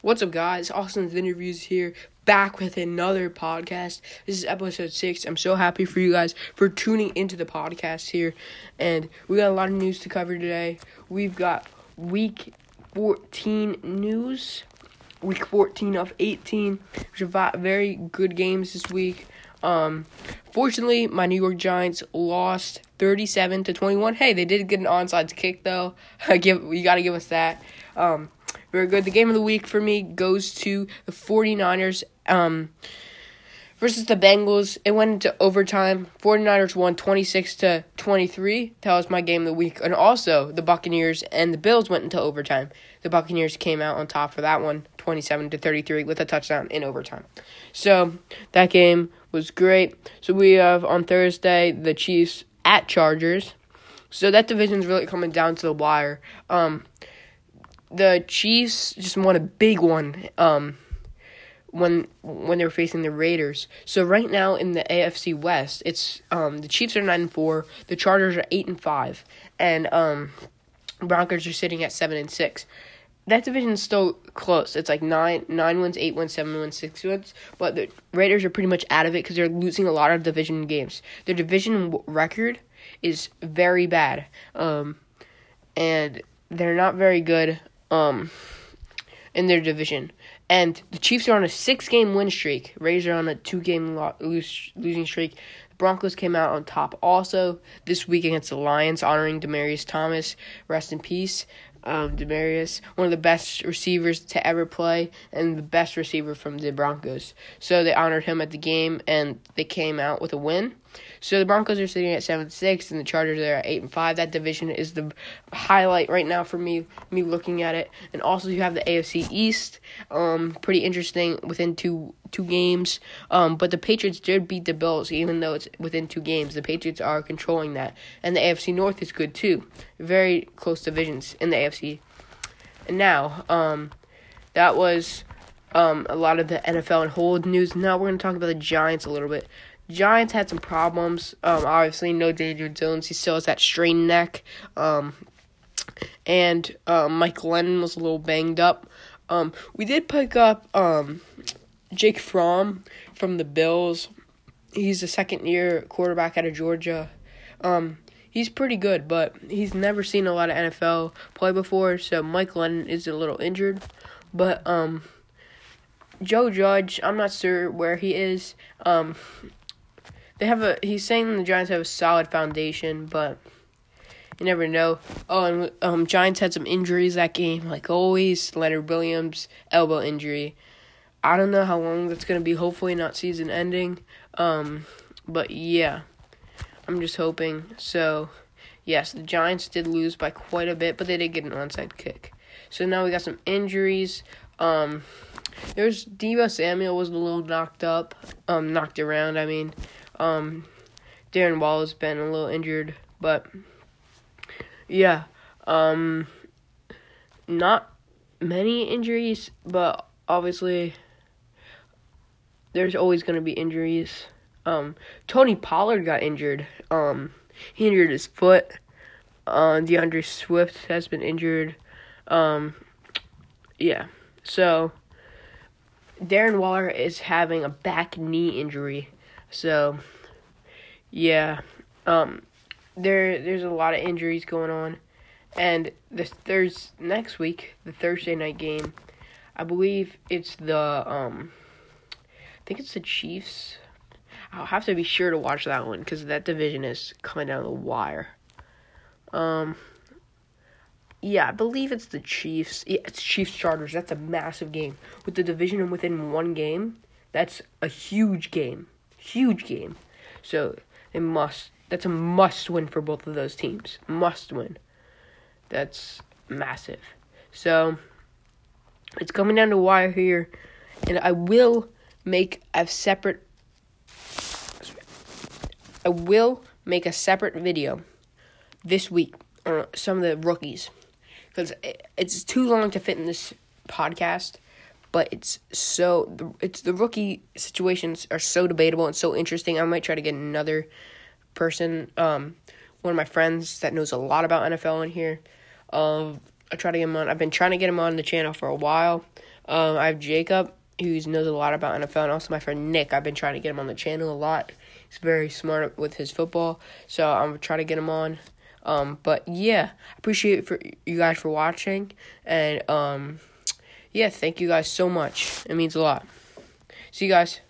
What's up, guys? Austin's Interviews here, back with another podcast. This is episode six. I'm so happy for you guys for tuning into the podcast here. And we got a lot of news to cover today. We've got week 14 news, week 14 of 18, which are very good games this week. Um, fortunately, my New York Giants lost 37 to 21. Hey, they did get an onside kick though. give you got to give us that. Um, very good. The game of the week for me goes to the 49ers um, versus the Bengals. It went into overtime. 49ers won 26 to 23. That was my game of the week. And also, the Buccaneers and the Bills went into overtime. The Buccaneers came out on top for that one, 27 to 33 with a touchdown in overtime. So, that game was great. So, we have on Thursday the Chiefs at Chargers. So that division's really coming down to the wire. Um, the Chiefs just won a big one um, when when they were facing the Raiders. So right now in the AFC West, it's um, the Chiefs are nine and four, the Chargers are eight and five, and um, Broncos are sitting at seven and six. That division is still close. It's like nine nine wins, eight wins, seven wins, six wins. But the Raiders are pretty much out of it because they're losing a lot of division games. Their division record is very bad, um, and they're not very good um, in their division. And the Chiefs are on a six game win streak. Rays are on a two game lo- lose- losing streak. The Broncos came out on top also this week against the Lions, honoring Demaryius Thomas. Rest in peace. Um, Demaryius, one of the best receivers to ever play, and the best receiver from the Broncos. So they honored him at the game, and they came out with a win. So the Broncos are sitting at seven six, and the Chargers are at eight and five. That division is the highlight right now for me. Me looking at it, and also you have the AFC East. Um, pretty interesting within two two games. Um, but the Patriots did beat the Bills, even though it's within two games. The Patriots are controlling that, and the AFC North is good too. Very close divisions in the AFC. And now, um, that was um, a lot of the NFL and hold news. Now we're going to talk about the Giants a little bit. Giants had some problems. Um, obviously, no Daniel Jones. He still has that strained neck. Um, and um, Mike Glennon was a little banged up. Um, we did pick up um, Jake Fromm from the Bills. He's a second year quarterback out of Georgia. Um, he's pretty good, but he's never seen a lot of NFL play before, so Mike Glennon is a little injured. But um, Joe Judge, I'm not sure where he is. Um, they have a. He's saying the Giants have a solid foundation, but you never know. Oh, and um, Giants had some injuries that game, like always. Leonard Williams elbow injury. I don't know how long that's gonna be. Hopefully not season ending. Um, but yeah, I'm just hoping. So, yes, the Giants did lose by quite a bit, but they did get an onside kick. So now we got some injuries. Um, there's Deebo Samuel was a little knocked up, um, knocked around. I mean, um, Darren Waller has been a little injured, but yeah, um, not many injuries, but obviously there's always going to be injuries. Um, Tony Pollard got injured. Um, he injured his foot. Uh, D'Andre Swift has been injured. Um, yeah, so Darren Waller is having a back knee injury. So, yeah, um, there there's a lot of injuries going on, and this there's next week the Thursday night game. I believe it's the um, I think it's the Chiefs. I'll have to be sure to watch that one because that division is coming down the wire. Um, yeah, I believe it's the Chiefs. Yeah, it's Chiefs Chargers. That's a massive game with the division within one game. That's a huge game huge game. So they must. That's a must win for both of those teams. Must win. That's massive. So it's coming down to wire here, and I will make a separate. I will make a separate video this week on some of the rookies because it's too long to fit in this podcast but it's so it's the rookie situations are so debatable and so interesting. I might try to get another person, um, one of my friends that knows a lot about NFL in here. Um, I try to get him on. I've been trying to get him on the channel for a while. Um, I have Jacob, who knows a lot about NFL, and also my friend Nick. I've been trying to get him on the channel a lot. He's very smart with his football, so I'm gonna try to get him on. Um, but yeah, appreciate for you guys for watching, and um, yeah, thank you guys so much. It means a lot. See you guys.